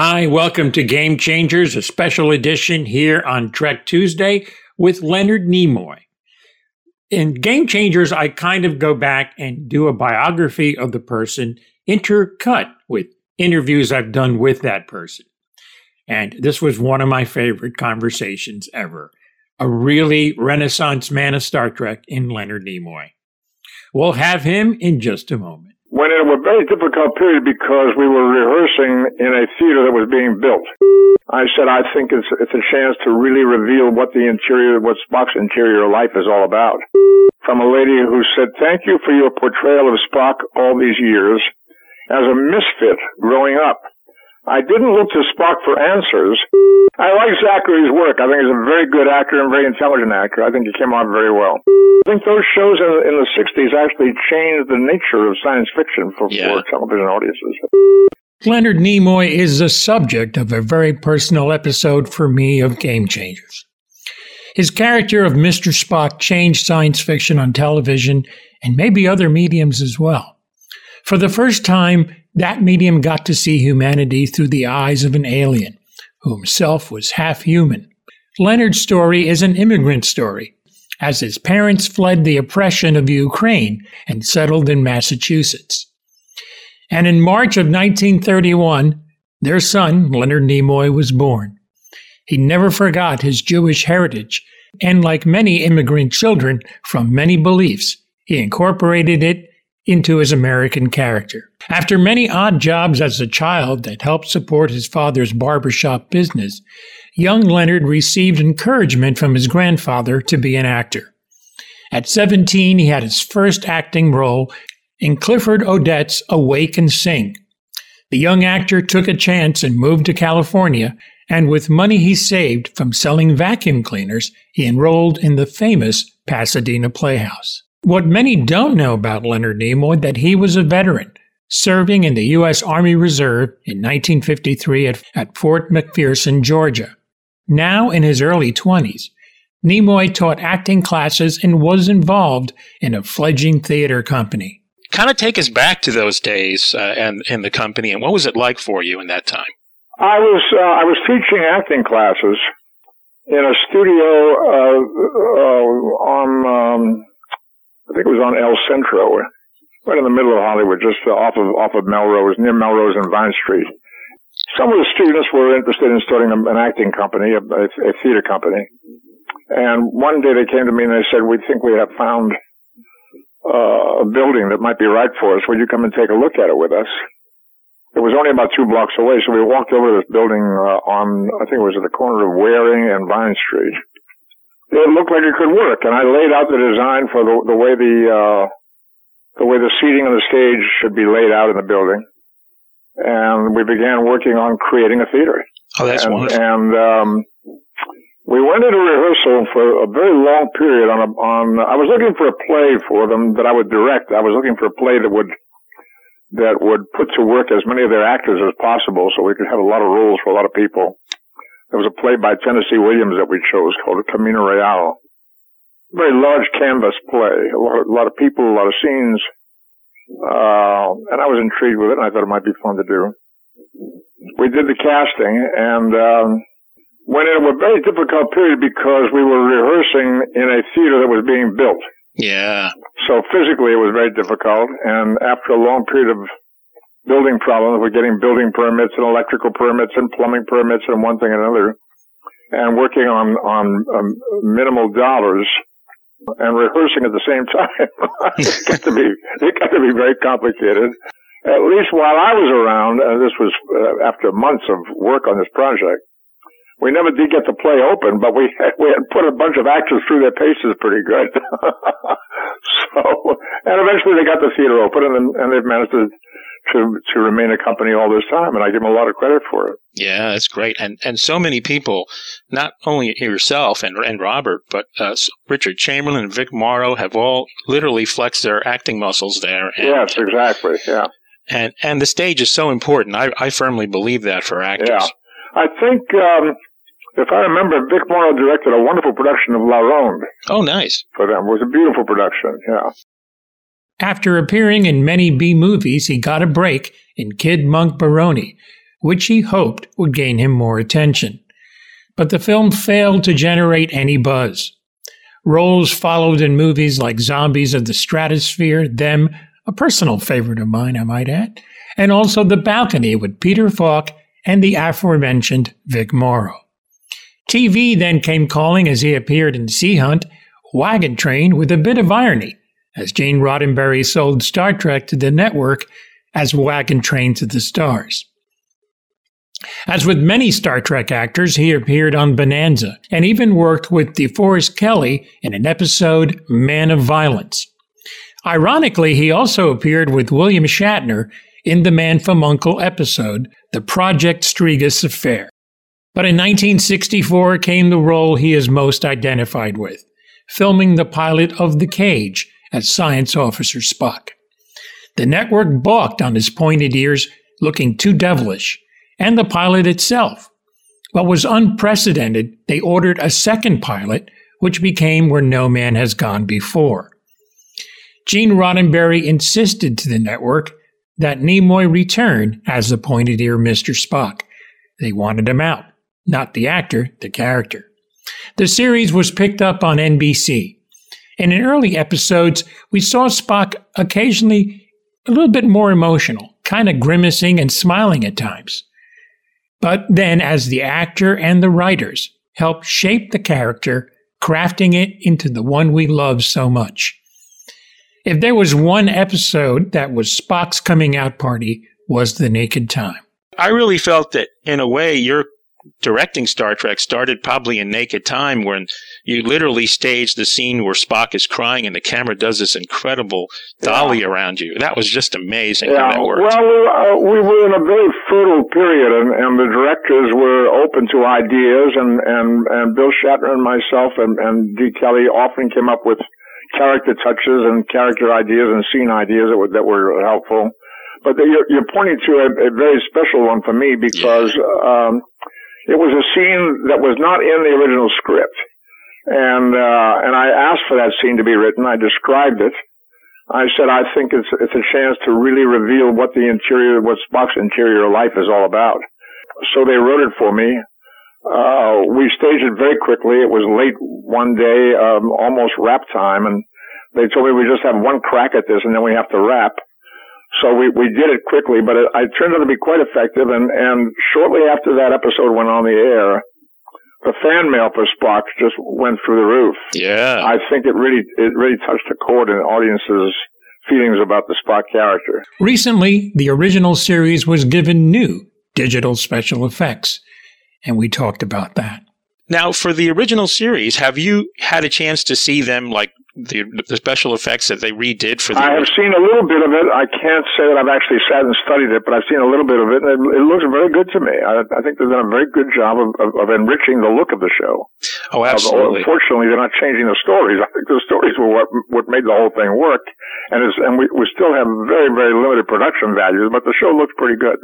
Hi, welcome to Game Changers, a special edition here on Trek Tuesday with Leonard Nimoy. In Game Changers, I kind of go back and do a biography of the person intercut with interviews I've done with that person. And this was one of my favorite conversations ever. A really renaissance man of Star Trek in Leonard Nimoy. We'll have him in just a moment went into a very difficult period because we were rehearsing in a theater that was being built. I said, I think it's, it's a chance to really reveal what the interior, what Spock's interior life is all about. From a lady who said, thank you for your portrayal of Spock all these years as a misfit growing up. I didn't look to Spock for answers. I like Zachary's work. I think he's a very good actor and very intelligent actor. I think he came out very well. I think those shows in, in the 60s actually changed the nature of science fiction for, yeah. for television audiences. Leonard Nimoy is the subject of a very personal episode for me of Game Changers. His character of Mr. Spock changed science fiction on television and maybe other mediums as well. For the first time, that medium got to see humanity through the eyes of an alien, who himself was half human. Leonard's story is an immigrant story, as his parents fled the oppression of Ukraine and settled in Massachusetts. And in March of 1931, their son, Leonard Nimoy, was born. He never forgot his Jewish heritage, and like many immigrant children from many beliefs, he incorporated it into his American character. After many odd jobs as a child that helped support his father's barbershop business, young Leonard received encouragement from his grandfather to be an actor. At 17, he had his first acting role in Clifford Odets' Awake and Sing. The young actor took a chance and moved to California, and with money he saved from selling vacuum cleaners, he enrolled in the famous Pasadena Playhouse. What many don't know about Leonard Nimoy that he was a veteran, serving in the U.S. Army Reserve in 1953 at, at Fort McPherson, Georgia. Now in his early 20s, Nimoy taught acting classes and was involved in a fledgling theater company. Kind of take us back to those days uh, and in the company, and what was it like for you in that time? I was uh, I was teaching acting classes in a studio uh, uh on um, I think it was on El Centro, right in the middle of Hollywood, just off of off of Melrose, near Melrose and Vine Street. Some of the students were interested in starting an acting company, a, a theater company. And one day they came to me and they said, "We think we have found uh, a building that might be right for us. Will you come and take a look at it with us?" It was only about two blocks away, so we walked over to this building uh, on, I think it was at the corner of Waring and Vine Street it looked like it could work. And I laid out the design for the, the way the, uh, the way the seating on the stage should be laid out in the building. And we began working on creating a theater. Oh, that's and, wonderful. And, um, we went into rehearsal for a very long period on a, on, I was looking for a play for them that I would direct. I was looking for a play that would, that would put to work as many of their actors as possible so we could have a lot of roles for a lot of people. There was a play by Tennessee Williams that we chose called Camino Real. Very large canvas play, a lot, of, a lot of people, a lot of scenes. Uh, and I was intrigued with it and I thought it might be fun to do. We did the casting and, um, went into a very difficult period because we were rehearsing in a theater that was being built. Yeah. So physically it was very difficult and after a long period of building problems. We're getting building permits and electrical permits and plumbing permits and one thing and another, and working on on um, minimal dollars and rehearsing at the same time. it got to be it got to be very complicated. At least while I was around, and this was uh, after months of work on this project, we never did get the play open, but we had, we had put a bunch of actors through their paces pretty good. so, and eventually they got the theater open, and and they've managed to to to remain a company all this time, and I give them a lot of credit for it. Yeah, that's great, and and so many people, not only yourself and and Robert, but uh, Richard Chamberlain and Vic Morrow have all literally flexed their acting muscles there. And, yes, exactly. Yeah, and and the stage is so important. I I firmly believe that for actors. Yeah, I think. Um, if I remember, Vic Morrow directed a wonderful production of La Ronde. Oh, nice. For them. It was a beautiful production, yeah. After appearing in many B movies, he got a break in Kid Monk Baroni, which he hoped would gain him more attention. But the film failed to generate any buzz. Roles followed in movies like Zombies of the Stratosphere, Them, a personal favorite of mine, I might add, and also The Balcony with Peter Falk and the aforementioned Vic Morrow. TV then came calling as he appeared in Sea Hunt, Wagon Train with a bit of irony, as Gene Roddenberry sold Star Trek to the network as Wagon Train to the Stars. As with many Star Trek actors, he appeared on Bonanza and even worked with DeForest Kelley in an episode Man of Violence. Ironically, he also appeared with William Shatner in the Man from Uncle episode, The Project Strigas Affair. But in 1964 came the role he is most identified with, filming the pilot of The Cage as Science Officer Spock. The network balked on his pointed ears, looking too devilish, and the pilot itself. What was unprecedented, they ordered a second pilot, which became Where No Man Has Gone Before. Gene Roddenberry insisted to the network that Nimoy return as the pointed ear Mr. Spock. They wanted him out, not the actor, the character. The series was picked up on NBC. And in early episodes, we saw Spock occasionally a little bit more emotional, kind of grimacing and smiling at times. But then, as the actor and the writers helped shape the character, crafting it into the one we love so much. If there was one episode that was Spock's coming out party, was the Naked Time. I really felt that, in a way, your directing Star Trek started probably in Naked Time when you literally stage the scene where Spock is crying and the camera does this incredible dolly yeah. around you. That was just amazing yeah. that worked. Well, we, uh, we were in a very fertile period, and, and the directors were open to ideas, and, and, and Bill Shatner and myself and, and Dee Kelley often came up with character touches and character ideas and scene ideas that were, that were helpful. But you're, you're pointing to a, a, very special one for me because um, it was a scene that was not in the original script. And, uh, and I asked for that scene to be written. I described it. I said, I think it's, it's a chance to really reveal what the interior, what Spock's interior life is all about. So they wrote it for me. Uh, we staged it very quickly. It was late one day, um, almost wrap time, and they told me we just have one crack at this and then we have to wrap. So we, we did it quickly, but it, it turned out to be quite effective. And, and shortly after that episode went on the air, the fan mail for Spock just went through the roof. Yeah. I think it really, it really touched a chord in audiences' feelings about the Spock character. Recently, the original series was given new digital special effects, and we talked about that. Now, for the original series, have you had a chance to see them like the, the special effects that they redid for the. I have seen a little bit of it. I can't say that I've actually sat and studied it, but I've seen a little bit of it, and it, it looks very good to me. I, I, think they've done a very good job of, of, of enriching the look of the show. Oh, absolutely. Unfortunately, they're not changing the stories. I think the stories were what what made the whole thing work, and and we we still have very very limited production values, but the show looks pretty good.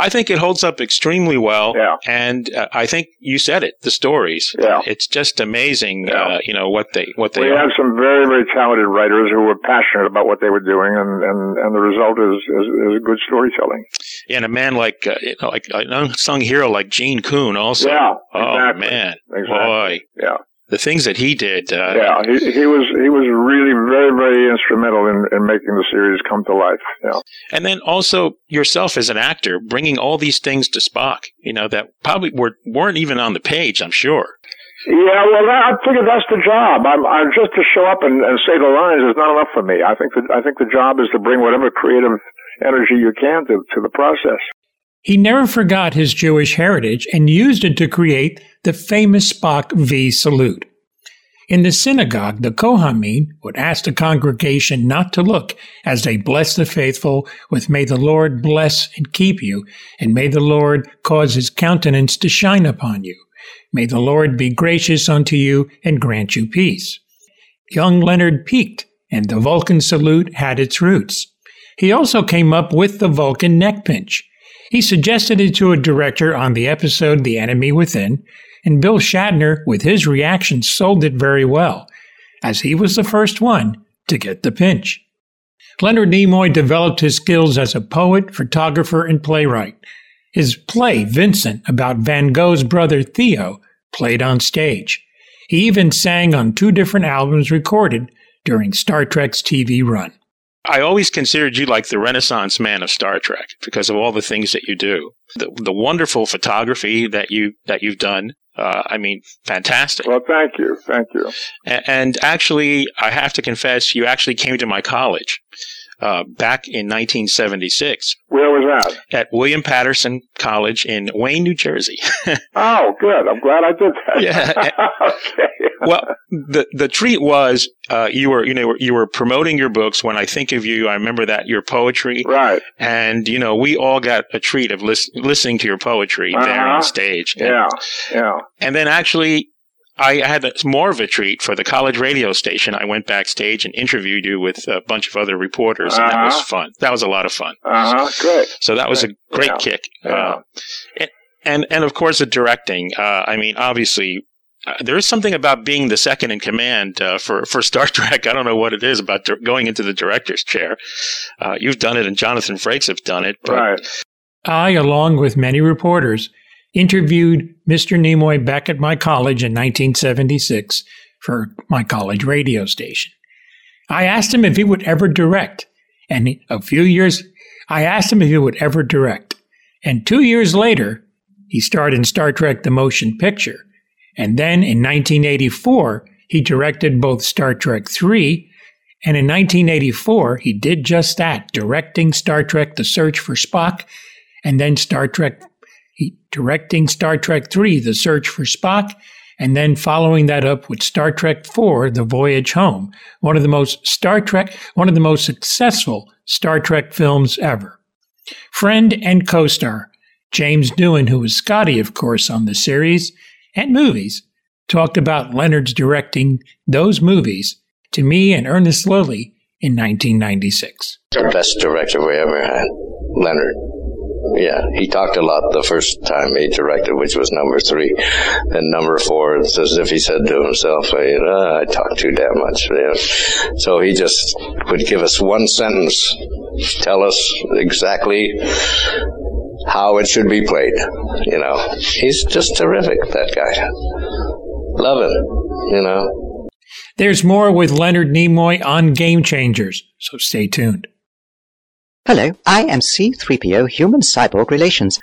I think it holds up extremely well. Yeah. And uh, I think you said it. The stories. Yeah. It's just amazing. Yeah. Uh, you know what they what they. We are. have some very very very talented writers who were passionate about what they were doing, and and, and the result is, is, is good storytelling. Yeah, and a man like uh, you know, like an unsung hero like Gene Coon also. Yeah, oh man, exactly. boy, yeah. The things that he did. Uh, yeah, he, he was he was really very very instrumental in, in making the series come to life. Yeah. And then also yourself as an actor, bringing all these things to Spock. You know that probably were weren't even on the page. I'm sure. Yeah, well, I figure that's the job. I'm, I'm just to show up and, and say the lines is not enough for me. I think that I think the job is to bring whatever creative energy you can to, to the process. He never forgot his Jewish heritage and used it to create the famous Spock V salute. In the synagogue, the Kohanim would ask the congregation not to look as they bless the faithful with May the Lord bless and keep you, and may the Lord cause his countenance to shine upon you. May the Lord be gracious unto you and grant you peace. Young Leonard peaked, and the Vulcan salute had its roots. He also came up with the Vulcan neck pinch. He suggested it to a director on the episode The Enemy Within, and Bill Shatner, with his reaction, sold it very well, as he was the first one to get the pinch. Leonard Nimoy developed his skills as a poet, photographer, and playwright. His play, Vincent, about Van Gogh's brother Theo, played on stage. He even sang on two different albums recorded during Star Trek's TV run. I always considered you like the Renaissance man of Star Trek because of all the things that you do. The, the wonderful photography that you that you've done. Uh, I mean, fantastic. Well, thank you, thank you. And, and actually, I have to confess, you actually came to my college uh, back in 1976. Where was that? At William Paterson College in Wayne, New Jersey. oh, good. I'm glad I did that. Yeah. okay. well, the the treat was uh, you were you know you were promoting your books. When I think of you, I remember that your poetry, right? And you know we all got a treat of lis- listening to your poetry uh-huh. there on stage. And, yeah, yeah. And then actually I had more of a treat for the college radio station. I went backstage and interviewed you with a bunch of other reporters, and uh-huh. that was uh-huh. fun. That was a lot of fun. Uh huh. Great. So that was great. a great yeah. kick. Yeah. Uh, and and of course the directing. Uh, I mean, obviously. Uh, there is something about being the second in command uh, for for Star Trek. I don't know what it is about di- going into the director's chair. Uh, you've done it, and Jonathan Frakes have done it. right. I, along with many reporters, interviewed Mr. Nimoy back at my college in 1976 for my college radio station. I asked him if he would ever direct, and a few years, I asked him if he would ever direct. And two years later, he starred in Star Trek The Motion Picture. And then in 1984, he directed both Star Trek III, and in 1984, he did just that, directing Star Trek The Search for Spock, and then Star Trek he, directing Star Trek III, The Search for Spock, and then following that up with Star Trek IV, The Voyage Home, one of the most Star Trek, one of the most successful Star Trek films ever. Friend and co-star James Doohan, who was Scotty, of course, on the series and movies, talked about Leonard's directing those movies to me and Ernest Lilley in 1996. The best director we ever had, Leonard. Yeah, he talked a lot the first time he directed, which was number three. Then number four, it's as if he said to himself, uh, I talk too damn much. So he just would give us one sentence, tell us exactly how it should be played. You know, he's just terrific, that guy. Love him, you know. There's more with Leonard Nimoy on Game Changers, so stay tuned. Hello, I am C3PO Human Cyborg Relations.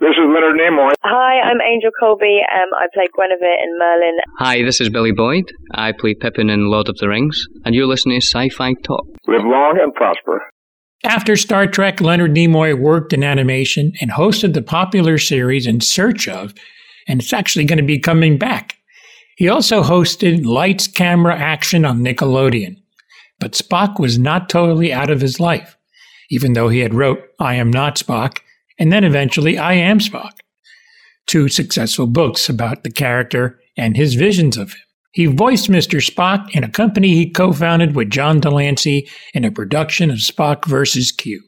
This is Leonard Nimoy. Hi, I'm Angel Coulby. Um, I play Guinevere in Merlin. Hi, this is Billy Boyd. I play Pippin in Lord of the Rings, and you're listening to Sci-Fi Talk. Live long and prosper. After Star Trek, Leonard Nimoy worked in animation and hosted the popular series In Search of, and it's actually going to be coming back. He also hosted Lights, Camera, Action on Nickelodeon. But Spock was not totally out of his life, even though he had wrote I Am Not Spock and then eventually I Am Spock, two successful books about the character and his visions of him. He voiced Mr. Spock in a company he co-founded with John de Lancie in a production of Spock vs. Q.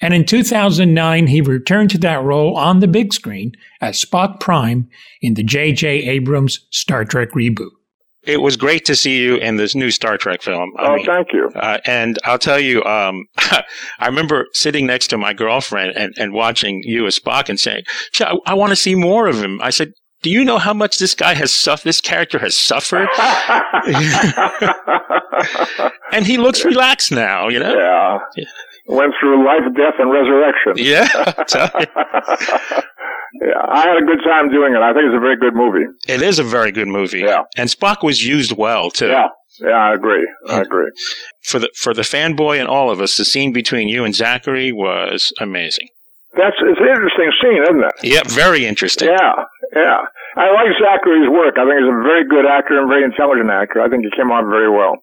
And in 2009, he returned to that role on the big screen as Spock Prime in the J.J. Abrams Star Trek reboot it was great to see you in this new Star Trek film. I oh, mean, thank you. Uh, and I'll tell you, um, I remember sitting next to my girlfriend and, and watching you as Spock and saying, I, I want to see more of him. I said, do you know how much this guy has suffered? This character has suffered, and he looks relaxed now. You know, yeah. Went through life, death, and resurrection. Yeah. Yeah, I had a good time doing it. I think it's a very good movie. It is a very good movie. Yeah. And Spock was used well too. Yeah. Yeah, I agree. I hmm. agree. For the for the fanboy and all of us, the scene between you and Zachary was amazing. That's it's an interesting scene, isn't it? Yeah, very interesting. Yeah, yeah. I like Zachary's work. I think he's a very good actor and very intelligent actor. I think he came on very well.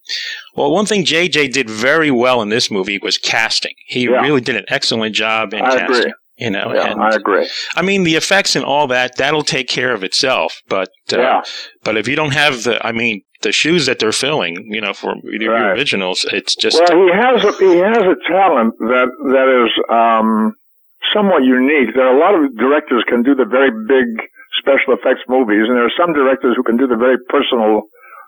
Well, one thing JJ did very well in this movie was casting. He yeah. really did an excellent job in I casting. Agree. You know, yeah, and, I agree. I mean, the effects and all that, that'll take care of itself. But, uh, yeah. but if you don't have the, I mean, the shoes that they're filling, you know, for the right. originals, it's just. Well, he has a, he has a talent that, that is, um, somewhat unique. There are a lot of directors can do the very big special effects movies, and there are some directors who can do the very personal,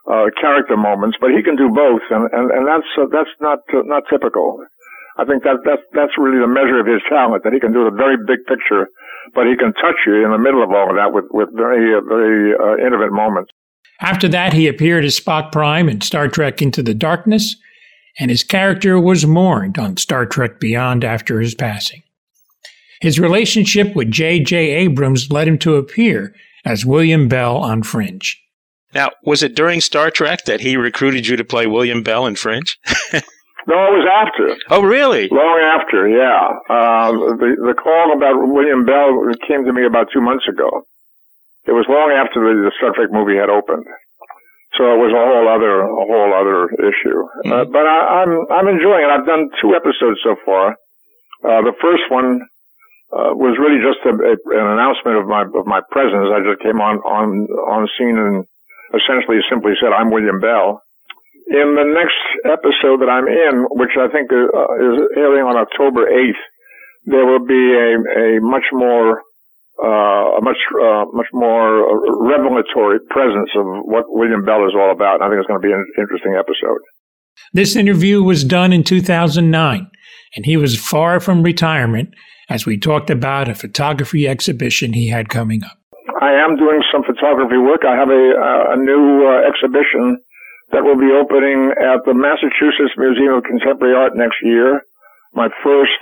uh, character moments, but he can do both, and, and, and that's, uh, that's not, uh, not typical. I think that that's that's really the measure of his talent that he can do the very big picture, but he can touch you in the middle of all of that with with very uh, very uh, intimate moments. After that, he appeared as Spock Prime in Star Trek Into the Darkness, and his character was mourned on Star Trek Beyond after his passing. His relationship with J.J. Abrams led him to appear as William Bell on Fringe. Now, was it during Star Trek that he recruited you to play William Bell in Fringe? no, it was after. Oh, really? Long after, yeah. Uh, the the call about William Bell came to me about two months ago. It was long after the, the Star Trek movie had opened, so it was a whole other a whole other issue. Mm-hmm. Uh, but I, I'm I'm enjoying it. I've done two episodes so far. Uh, the first one uh, was really just a, a, an announcement of my of my presence. I just came on on on scene and essentially simply said, I'm William Bell. In the next episode that I'm in, which I think uh, is airing on October 8th, there will be a, a much more uh, a much uh, much more revelatory presence of what William Bell is all about. And I think it's going to be an interesting episode. This interview was done in 2009, and he was far from retirement as we talked about a photography exhibition he had coming up. I am doing some photography work. I have a, a new uh, exhibition that will be opening at the Massachusetts Museum of Contemporary Art next year. My first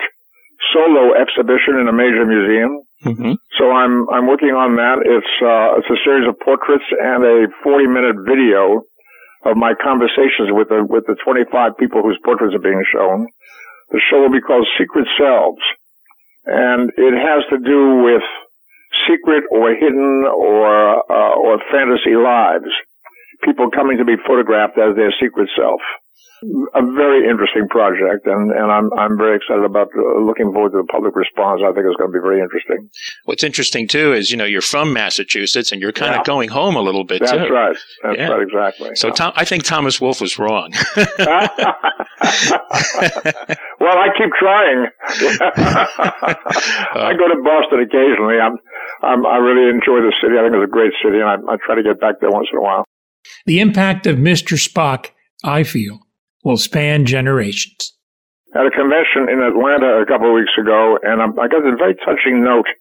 solo exhibition in a major museum. Mm-hmm. So I'm I'm working on that. It's uh, it's a series of portraits and a 40 minute video of my conversations with the with the 25 people whose portraits are being shown. The show will be called Secret Selves, and it has to do with secret or hidden or uh, or fantasy lives. People coming to be photographed as their secret self. A very interesting project, and, and I'm I'm very excited about uh, looking forward to the public response. I think it's going to be very interesting. What's interesting too is you know you're from Massachusetts and you're kind yeah. of going home a little bit. Too. That's too. right. That's yeah. right. Exactly. So Tom, I think Thomas Wolfe was wrong. well, I keep trying. I go to Boston occasionally. I'm I'm, i really enjoy the city. I think it's a great city, and I, I try to get back there once in a while. The impact of Mr. Spock, I feel, will span generations. At a convention in Atlanta a couple of weeks ago, and I got a very touching note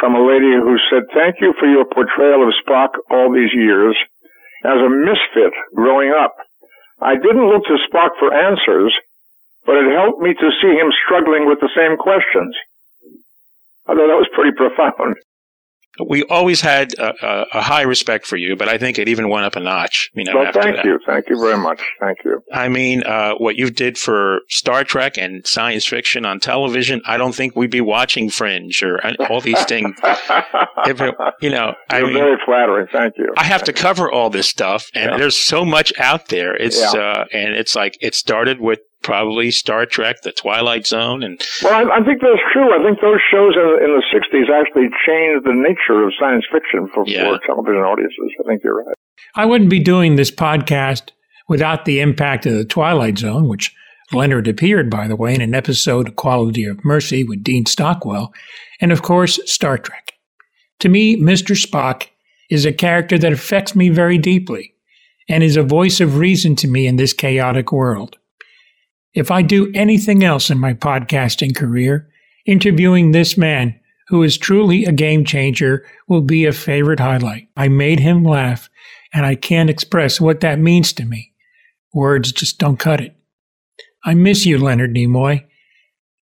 from a lady who said, Thank you for your portrayal of Spock all these years. As a misfit growing up, I didn't look to Spock for answers, but it helped me to see him struggling with the same questions. I thought that was pretty profound we always had a, a, high respect for you, but I think it even went up a notch. You know, well, thank that. you, thank you very much, thank you. I mean, uh, what you did for Star Trek and science fiction on television, I don't think we'd be watching Fringe or all these things. if it, you know, You're I mean, very flattering. Thank you. I have to cover all this stuff, and yeah. there's so much out there. It's yeah. uh, and it's like it started with probably Star Trek, The Twilight Zone, and well, I, I think that's true. I think those shows in, in, the '60s actually changed the nature of science fiction for, yeah. for television audiences. I think you're right. I wouldn't be doing this podcast without the impact of The Twilight Zone, which Leonard appeared, by the way, in an episode of Quality of Mercy with Dean Stockwell, and of course, Star Trek. To me, Mr. Spock is a character that affects me very deeply and is a voice of reason to me in this chaotic world. If I do anything else in my podcasting career, interviewing this man, who is truly a game changer, will be a favorite highlight. I made him laugh, and I can't express what that means to me. Words just don't cut it. I miss you, Leonard Nimoy,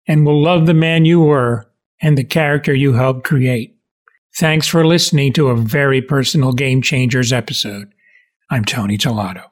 and will love the man you were and the character you helped create. Thanks for listening to a very personal Game Changers episode. I'm Tony Tellado.